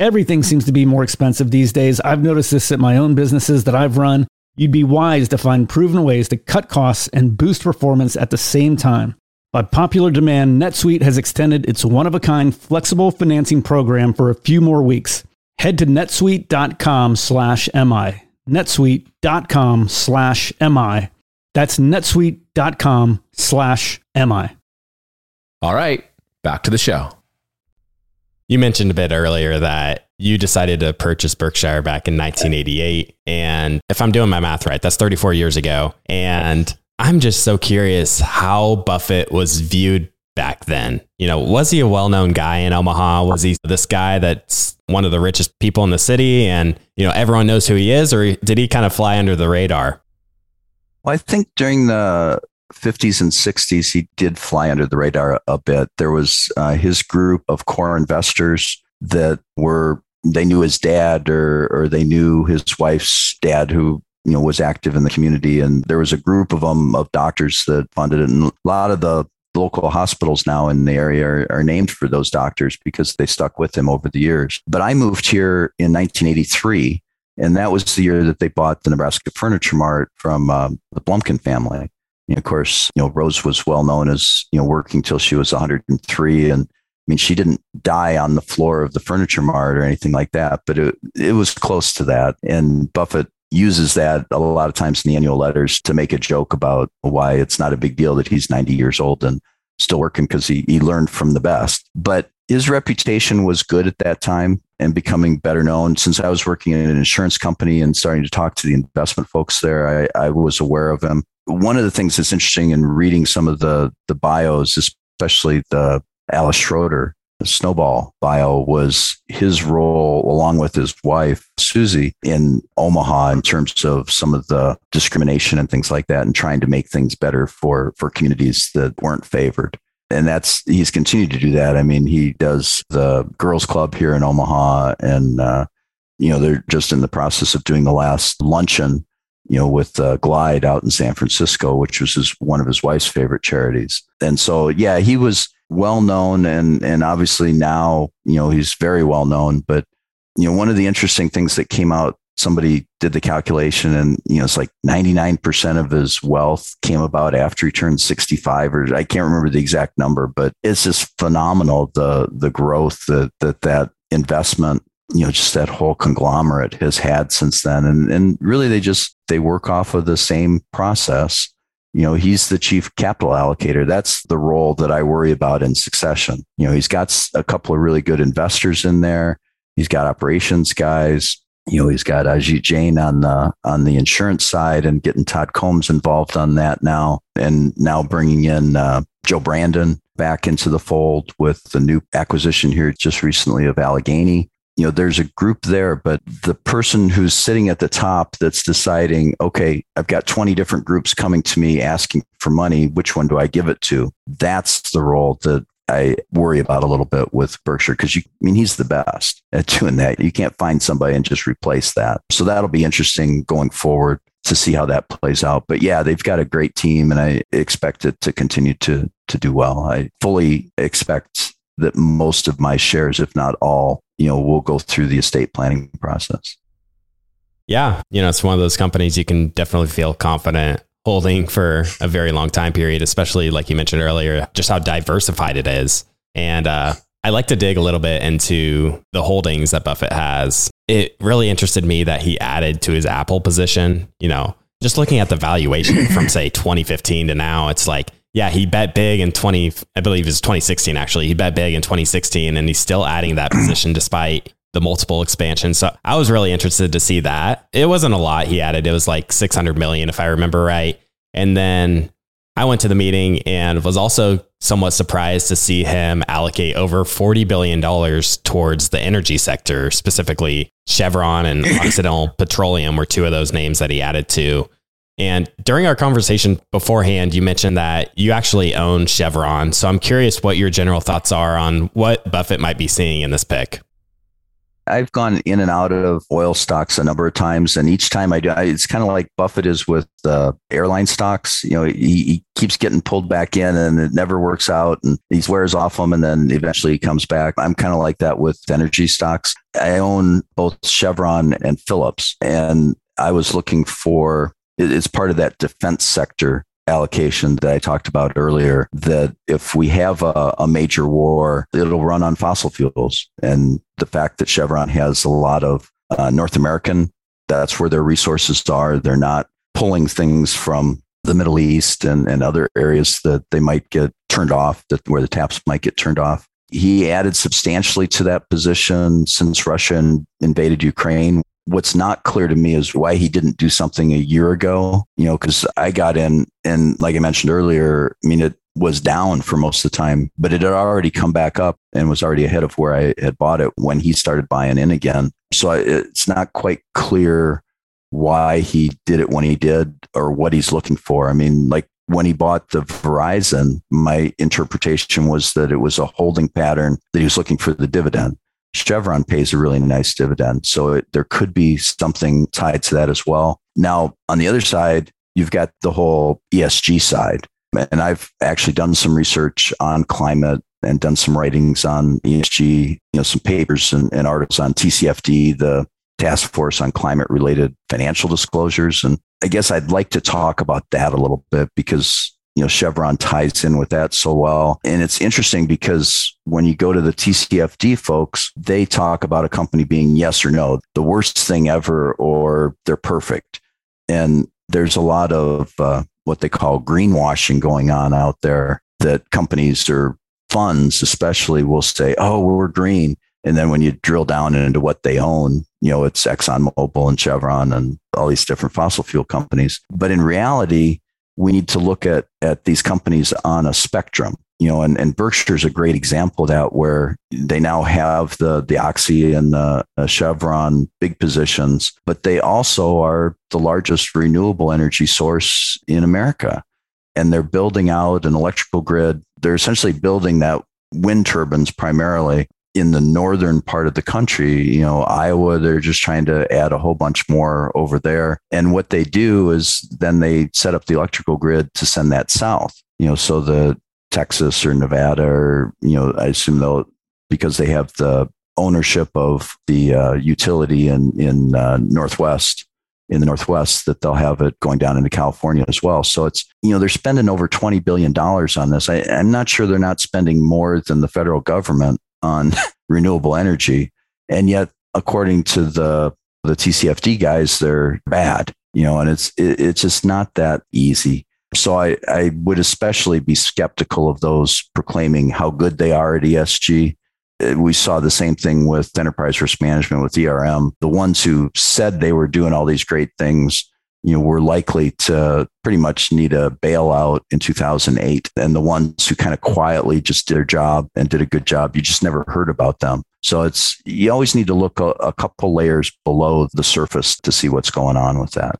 Everything seems to be more expensive these days. I've noticed this at my own businesses that I've run. You'd be wise to find proven ways to cut costs and boost performance at the same time. By popular demand, NetSuite has extended its one of a kind flexible financing program for a few more weeks. Head to netsuite.com slash MI. netsuite.com slash MI. That's netsuite.com slash MI.
All right, back to the show you mentioned a bit earlier that you decided to purchase Berkshire back in 1988. And if I'm doing my math right, that's 34 years ago. And I'm just so curious how Buffett was viewed back then. You know, was he a well known guy in Omaha? Was he this guy that's one of the richest people in the city and, you know, everyone knows who he is? Or did he kind of fly under the radar?
Well, I think during the 50s and 60s, he did fly under the radar a bit. There was uh, his group of core investors that were they knew his dad or or they knew his wife's dad who you know was active in the community and there was a group of them of doctors that funded it and a lot of the local hospitals now in the area are, are, named for those doctors because they stuck with him over the years. But I moved here in 1983, and that was the year that they bought the Nebraska Furniture Mart from um, the Blumkin family. And of course, you know, Rose was well known as, you know, working till she was 103. And I mean, she didn't die on the floor of the furniture mart or anything like that, but it, it was close to that. And Buffett uses that a lot of times in the annual letters to make a joke about why it's not a big deal that he's 90 years old and still working because he, he learned from the best. But his reputation was good at that time and becoming better known. Since I was working in an insurance company and starting to talk to the investment folks there, I, I was aware of him one of the things that's interesting in reading some of the the bios, especially the Alice Schroeder snowball bio was his role along with his wife susie in omaha in terms of some of the discrimination and things like that and trying to make things better for for communities that weren't favored and that's he's continued to do that i mean he does the girls club here in omaha and uh, you know they're just in the process of doing the last luncheon you know, with uh, Glide out in San Francisco, which was his, one of his wife's favorite charities. And so, yeah, he was well known, and and obviously now, you know, he's very well known. But you know, one of the interesting things that came out, somebody did the calculation, and you know, it's like ninety nine percent of his wealth came about after he turned sixty five, or I can't remember the exact number, but it's just phenomenal the the growth that that that investment you know just that whole conglomerate has had since then and and really they just they work off of the same process you know he's the chief capital allocator that's the role that i worry about in succession you know he's got a couple of really good investors in there he's got operations guys you know he's got ajit uh, jain on the on the insurance side and getting todd combs involved on that now and now bringing in uh, joe brandon back into the fold with the new acquisition here just recently of alleghany you know there's a group there but the person who's sitting at the top that's deciding okay i've got 20 different groups coming to me asking for money which one do i give it to that's the role that I worry about a little bit with Berkshire because you, I mean, he's the best at doing that. You can't find somebody and just replace that. So that'll be interesting going forward to see how that plays out. But yeah, they've got a great team, and I expect it to continue to to do well. I fully expect that most of my shares, if not all, you know, we'll go through the estate planning process.
Yeah. You know, it's one of those companies you can definitely feel confident holding for a very long time period, especially like you mentioned earlier, just how diversified it is. And uh, I like to dig a little bit into the holdings that Buffett has. It really interested me that he added to his Apple position. You know, just looking at the valuation from say 2015 to now, it's like yeah, he bet big in 20, I believe it was 2016, actually. He bet big in 2016 and he's still adding that position despite the multiple expansion. So I was really interested to see that. It wasn't a lot he added. It was like 600 million, if I remember right. And then I went to the meeting and was also somewhat surprised to see him allocate over $40 billion towards the energy sector, specifically Chevron and Occidental Petroleum were two of those names that he added to and during our conversation beforehand, you mentioned that you actually own Chevron. So I'm curious what your general thoughts are on what Buffett might be seeing in this pick.
I've gone in and out of oil stocks a number of times, and each time I do, I, it's kind of like Buffett is with uh, airline stocks. You know, he, he, keeps getting pulled back in, and it never works out, and he wears off them, and then eventually he comes back. I'm kind of like that with energy stocks. I own both Chevron and Phillips, and I was looking for it's part of that defense sector allocation that I talked about earlier. That if we have a, a, major war, it'll run on fossil fuels. And the fact that Chevron has a lot of uh, North American, that's where their resources are. They're not pulling things from the Middle East and, and other areas that they might get turned off, that where the taps might get turned off. He added substantially to that position since Russia invaded Ukraine what's not clear to me is why he didn't do something a year ago, you know, because I got in and like I mentioned earlier, I mean, it was down for most of the time, but it had already come back up and was already ahead of where I had bought it when he started buying in again. So it's not quite clear why he did it when he did or what he's looking for. I mean, like when he bought the Verizon, my interpretation was that it was a holding pattern that he was looking for the dividend. Chevron pays a really nice dividend. So it, there could be something tied to that as well. Now, on the other side, you've got the whole ESG side. And I've actually done some research on climate and done some writings on ESG, you know, some papers and, and articles on TCFD, the task force on climate related financial disclosures. And I guess I'd like to talk about that a little bit because you know, Chevron ties in with that so well. And it's interesting because when you go to the TCFD folks, they talk about a company being yes or no, the worst thing ever, or they're perfect. And there's a lot of uh, what they call greenwashing going on out there that companies or funds, especially, will say, oh, we're green. And then when you drill down into what they own, you know, it's ExxonMobil and Chevron and all these different fossil fuel companies. But in reality, we need to look at at these companies on a spectrum you know and, and berkshire's a great example of that where they now have the the oxy and the chevron big positions but they also are the largest renewable energy source in america and they're building out an electrical grid they're essentially building that wind turbines primarily in the northern part of the country, you know, Iowa, they're just trying to add a whole bunch more over there. And what they do is then they set up the electrical grid to send that south, you know, so the Texas or Nevada or, you know, I assume they'll, because they have the ownership of the uh, utility in, in uh, Northwest, in the Northwest that they'll have it going down into California as well. So it's, you know, they're spending over $20 billion on this. I, am not sure they're not spending more than the federal government on renewable energy. And yet, according to the, the TCFD guys, they're bad, you know, and it's, it, it's just not that easy. So I, I would especially be skeptical of those proclaiming how good they are at ESG. Uh, we saw the same thing with enterprise risk management with ERM. The ones who said they were doing all these great things you know, were likely to pretty much need a bailout in 2008. And the ones who kind of quietly just did their job and did a good job, you just never heard about them. So it's, you always need to look a, a couple layers below the surface to see what's going on with that.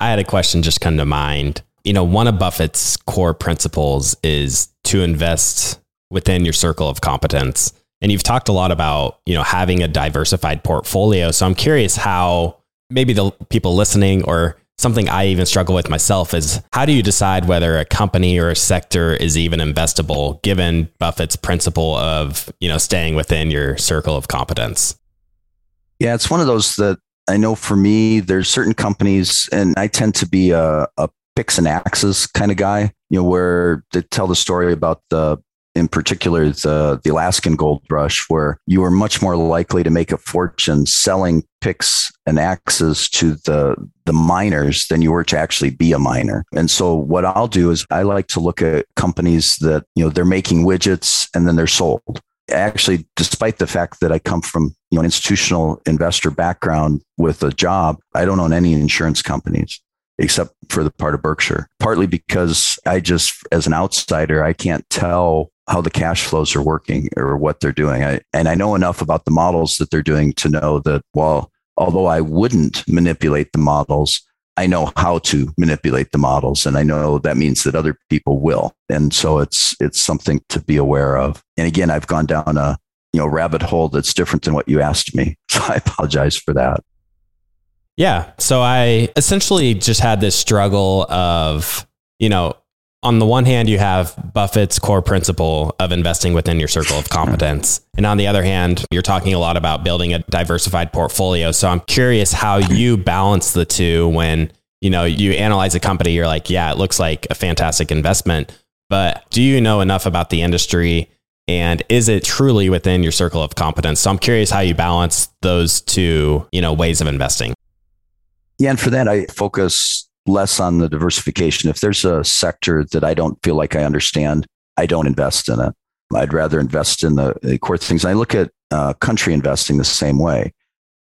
I had a question just come to mind. You know, one of Buffett's core principles is to invest within your circle of competence. And you've talked a lot about, you know, having a diversified portfolio. So I'm curious how maybe the people listening or something I even struggle with myself is how do you decide whether a company or a sector is even investable given Buffett's principle of, you know, staying within your circle of competence?
Yeah, it's one of those that I know for me, there's certain companies and I tend to be a, a picks and axes kind of guy, you know, where they tell the story about the in particular the, the Alaskan gold rush, where you were much more likely to make a fortune selling picks and axes to the the miners than you were to actually be a miner. And so what I'll do is I like to look at companies that, you know, they're making widgets and then they're sold. Actually, despite the fact that I come from you know an institutional investor background with a job, I don't own any insurance companies except for the part of Berkshire, partly because I just, as an outsider, I can't tell how the cash flows are working or what they're doing. I, and I know enough about the models that they're doing to know that while although I wouldn't manipulate the models, I know how to manipulate the models and I know that means that other people will. And so it's it's something to be aware of. And again, I've gone down a you know rabbit hole that's different than what you asked me. So I apologize for that.
Yeah. So I essentially just had this struggle of, you know, on the one hand, you have Buffett's core principle of investing within your circle of competence. And on the other hand, you're talking a lot about building a diversified portfolio. So I'm curious how you balance the two when, you know, you analyze a company, you're like, yeah, it looks like a fantastic investment, but do you know enough about the industry and is it truly within your circle of competence? So I'm curious how you balance those two, you know, ways of investing.
Yeah, and for that I focus less on the diversification. If there's a sector that I don't feel like I understand, I don't invest in it. I'd rather invest in the, the core things. I look at uh, country investing the same way.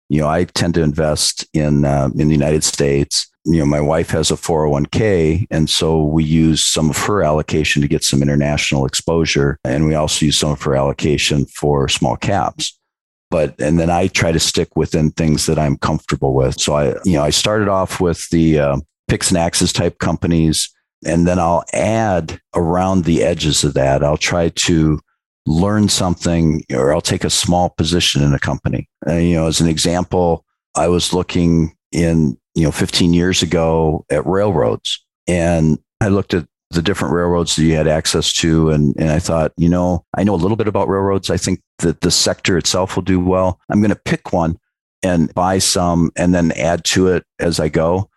You know, I tend to invest in uh, in the United States. You know, my wife has a 401k, and so we use some of her allocation to get some international exposure, and we also use some of her allocation for small caps but and then I try to stick within things that I'm comfortable with. So I, you know, I started off with the uh, picks and axes type companies. And then I'll add around the edges of that. I'll try to learn something or I'll take a small position in a company. you know, as an example, I was looking in, you know, 15 years ago at railroads and I looked at the different railroads that you had access to. And, and I thought, you know, I know a little bit about railroads. I think that the sector itself will do well. I'm going to pick one and buy some and then add to it as I go.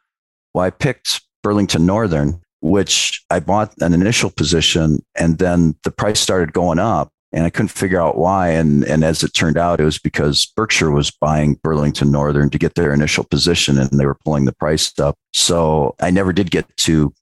Well, I picked Burlington Northern, which I bought an initial position and then the price started going up and I couldn't figure out why. And, and as it turned out, it was because Berkshire was buying Burlington Northern to get their initial position and they were pulling the price up. So I never did get to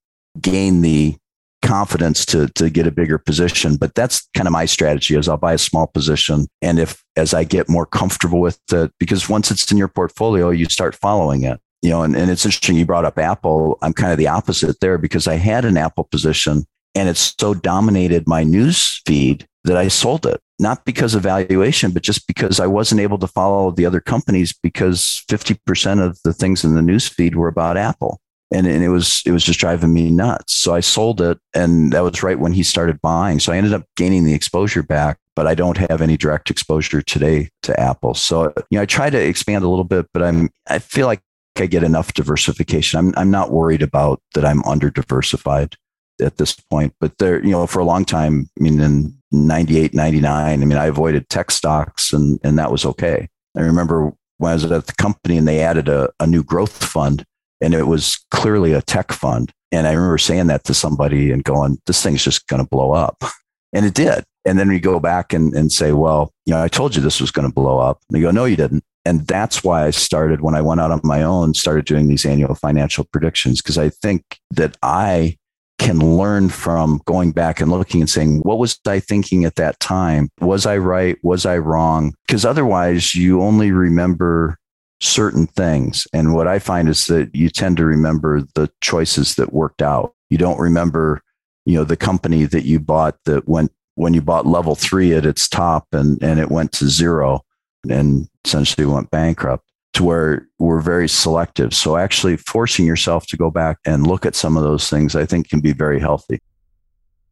gain the confidence to, to get a bigger position. But that's kind of my strategy is I'll buy a small position. And if as I get more comfortable with it, because once it's in your portfolio, you start following it you know, and, and it's interesting you brought up Apple. I'm kind of the opposite there because I had an Apple position and it so dominated my news feed that I sold it, not because of valuation, but just because I wasn't able to follow the other companies because 50% of the things in the news feed were about Apple. And, and it was it was just driving me nuts. So I sold it, and that was right when he started buying. So I ended up gaining the exposure back, but I don't have any direct exposure today to Apple. So you know, I try to expand a little bit, but I'm I feel like I get enough diversification. I'm I'm not worried about that. I'm under diversified at this point. But there, you know, for a long time, I mean, in 98, 99, I mean, I avoided tech stocks and, and that was okay. I remember when I was at the company and they added a, a new growth fund and it was clearly a tech fund. And I remember saying that to somebody and going, this thing's just going to blow up. And it did. And then we go back and, and say, well, you know, I told you this was going to blow up. And they go, no, you didn't and that's why I started when I went out on my own, started doing these annual financial predictions because I think that I can learn from going back and looking and saying, what was I thinking at that time? Was I right? Was I wrong? Because otherwise, you only remember certain things. And what I find is that you tend to remember the choices that worked out. You don't remember, you know, the company that you bought that went when you bought level three at its top and, and it went to zero and essentially went bankrupt to where we're very selective. So actually forcing yourself to go back and look at some of those things, I think can be very healthy.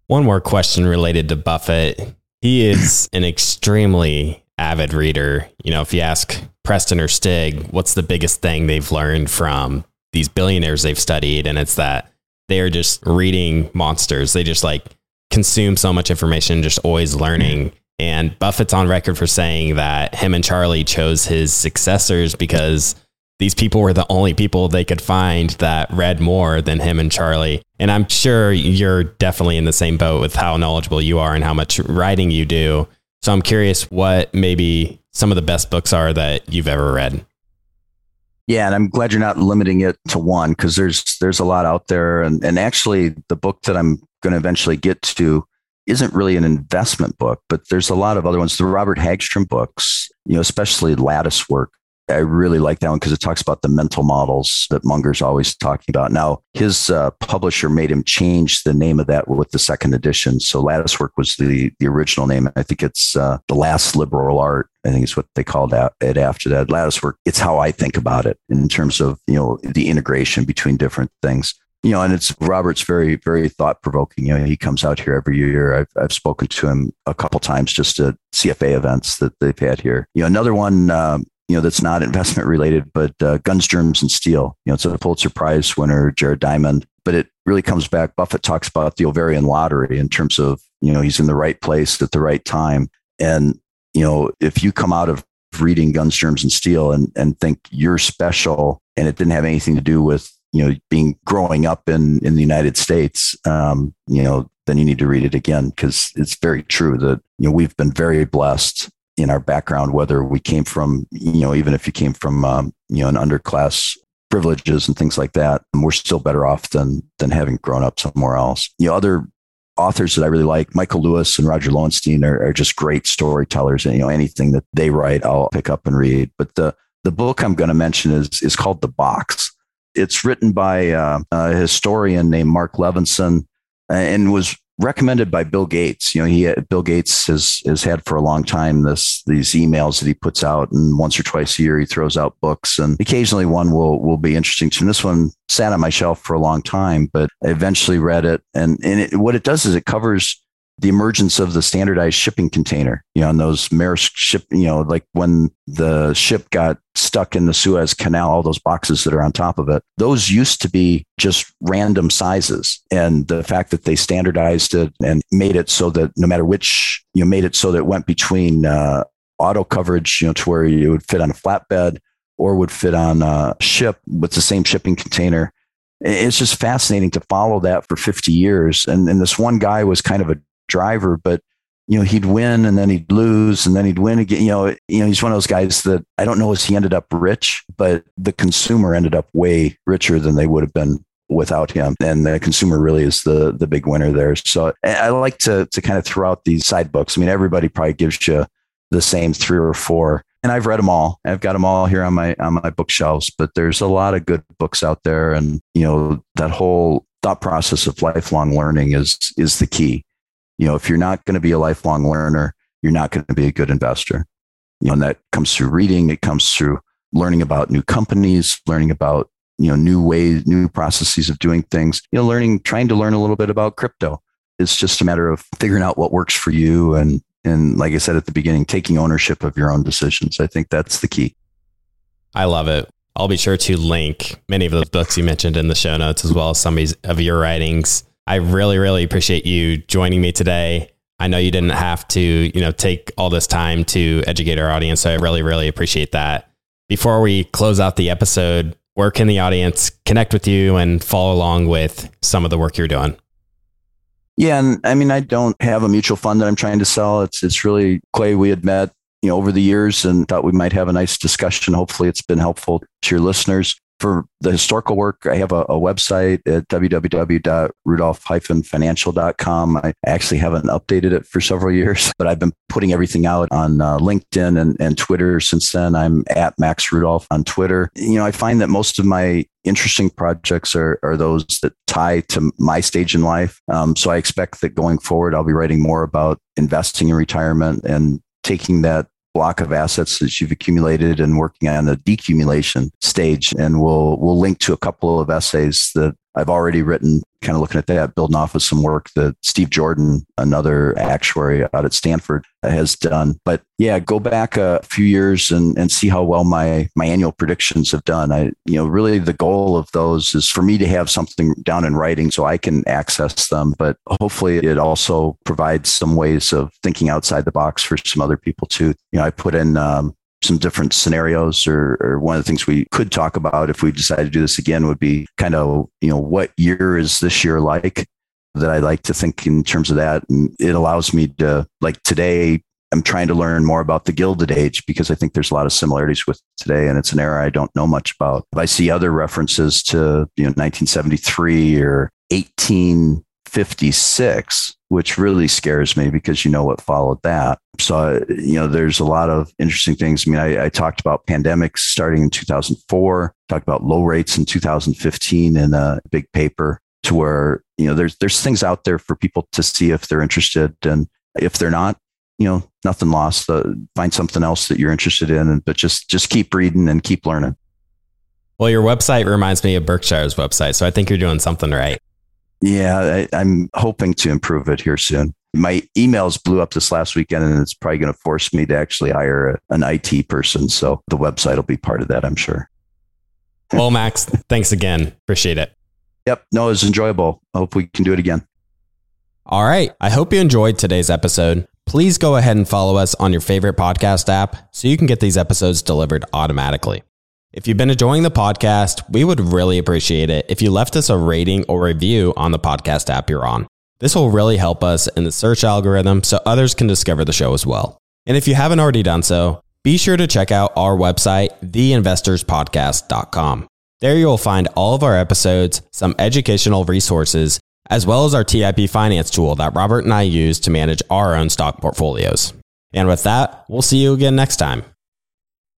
One more question related to Buffett. He is an extremely avid reader. You know, if you ask Preston or Stig, what's the biggest thing they've learned from these billionaires they've studied? And it's that they're just reading monsters. They just like consume so much information, just always learning. And Buffett's on record for saying that him and Charlie chose his successors because these people were the only people they could find that read more than him and Charlie. And I'm sure you're definitely in the same boat with how knowledgeable you are and how much writing you do. So I'm curious what maybe some of the best books are that you've ever read.
Yeah, and I'm glad you're not limiting it to one because there's there's a lot out there, and and actually the book that I'm going to eventually get to isn't really an investment book, but there's a lot of other ones. The Robert Hagstrom books, you know, especially Lattice Work. I really like that one because it talks about the mental models that Munger's always talking about. Now, his uh, publisher made him change the name of that with the second edition. So Lattice Work was the the original name. I think it's uh, the last liberal art. I think it's what they called it after that. Lattice Work. It's how I think about it in terms of you know the integration between different things you know, and it's Robert's very, very thought provoking. You know, he comes out here every year. I've, I've spoken to him a couple times just at CFA events that they've had here. You know, another one, um, you know, that's not investment related, but uh, Guns, Germs, and Steel. You know, it's a Pulitzer Prize winner, Jared Diamond, but it really comes back. Buffett talks about the ovarian lottery in terms of, you know, he's in the right place at the right time. And, you know, if you come out of reading Guns, Germs, and Steel and, and think you're special and it didn't have anything to do with you know, being growing up in in the United States, um, you know, then you need to read it again because it's very true that you know we've been very blessed in our background, whether we came from you know even if you came from um, you know an underclass privileges and things like that, we're still better off than than having grown up somewhere else. You know, other authors that I really like, Michael Lewis and Roger Lowenstein are, are just great storytellers, and you know anything that they write, I'll pick up and read. But the the book I'm going to mention is is called The Box it's written by uh, a historian named Marc Levinson and was recommended by Bill Gates. You know, he Bill Gates has has had for a long time this these emails that he puts out, and once or twice a year he throws out books, and occasionally one will will be interesting to. And this one sat on my shelf for a long time, but I eventually read it, and and it, what it does is it covers the emergence of the standardized shipping container, you know, and those Maersk ship, you know, like when the ship got stuck in the Suez Canal, all those boxes that are on top of it, those used to be just random sizes. And the fact that they standardized it and made it so that no matter which, you know, made it so that it went between uh, auto coverage, you know, to where it would fit on a flatbed or would fit on a ship with the same shipping container it's just fascinating to follow that for 50 years. And, and this one guy was kind of a driver, but you know, he'd win and then he'd lose and then he'd win again. You know, you know, he's one of those guys that I don't know if he ended up rich, but the consumer ended up way richer than they would have been without him. And the consumer really is the the big winner there. So I like to to kind of throw out these side books. I mean, everybody probably gives you the same three or four. And I've read them all. I've got them all here on my on my bookshelves. But there's a lot of good books out there, and you know that whole thought process of lifelong learning is is the key you know, if you're not going to be a lifelong learner, you're not going to be a good investor. You know, and that comes through reading, it comes through learning about new companies, learning about, you know, new ways, new processes of doing things, you know, learning, trying to learn a little bit about crypto. It's just a matter of figuring out what works for you and and like I said at the beginning, taking ownership of your own decisions. I think that's the key.
I love it. I'll be sure to link many of those books you mentioned in the show notes, as well as some of your writings. I really, really appreciate you joining me today. I know you didn't have to, you know, take all this time to educate our audience. So I really, really appreciate that. Before we close out the episode, where can the audience connect with you and follow along with some of the work you're doing?
Yeah, and I mean, I don't have a mutual fund that I'm trying to sell. It's it's really Clay. We had met, you know, over the years, and thought we might have a nice discussion. Hopefully, it's been helpful to your listeners for the historical work, I have a, a website at www.rudolph-financial.com. I actually haven't updated it for several years, but I've been putting everything out on uh, LinkedIn and, and Twitter since then. I'm at Max Rudolph on Twitter. You know, I find that most of my interesting projects are, are those that tie to my stage in life. Um, so I expect that going forward, I'll be writing more about investing in retirement and taking that block of assets that you've accumulated and working on the decumulation stage. And we'll we'll link to a couple of essays that I've already written, kind of looking at that, building off of some work that Steve Jordan, another actuary out at Stanford, has done. But yeah, go back a few years and, and see how well my my annual predictions have done. I, you know, really the goal of those is for me to have something down in writing so I can access them. But hopefully, it also provides some ways of thinking outside the box for some other people too. You know, I put in um, some different scenarios or, or, one of the things we could talk about if we decided to do this again would be kind of you know what year is this year like that i like to think in terms of that and it allows me to like today i'm trying to learn more about the gilded age because i think there's a lot of similarities with today and it's an era i don't know much about if i see other references to you know 1973 or 1856 which really scares me because you know what followed that. So, you know, there's a lot of interesting things. I mean, I, I talked about pandemics starting in 2004, talked about low rates in 2015 in a big paper to where, you know, there's, there's things out there for people to see if they're interested. And if they're not, you know, nothing lost. Uh, find something else that you're interested in, but just, just keep reading and keep learning.
Well, your website reminds me of Berkshire's website. So I think you're doing something right.
Yeah, I, am hoping to improve it here soon. My emails blew up this last weekend, and it's probably going to force me to actually hire an IT person. So the website will be part of that, I'm sure.
well, Max, thanks again. Appreciate it.
Yep. No, it was enjoyable. I hope we can do it again.
All right. I hope you enjoyed today's episode. Please go ahead and follow us on your favorite podcast app so you can get these episodes delivered automatically. If you've been enjoying the podcast, we would really appreciate it if you left us a rating or review on the podcast app you're on. This will really help us in the search algorithm so others can discover the show as well. And if you haven't already done so, be sure to check out our website, theinvestorspodcast.com. There you'll find all of our episodes, some educational resources, as well as our TIP finance tool that Robert and I use to manage our own stock portfolios. And with that, we'll see you again next time.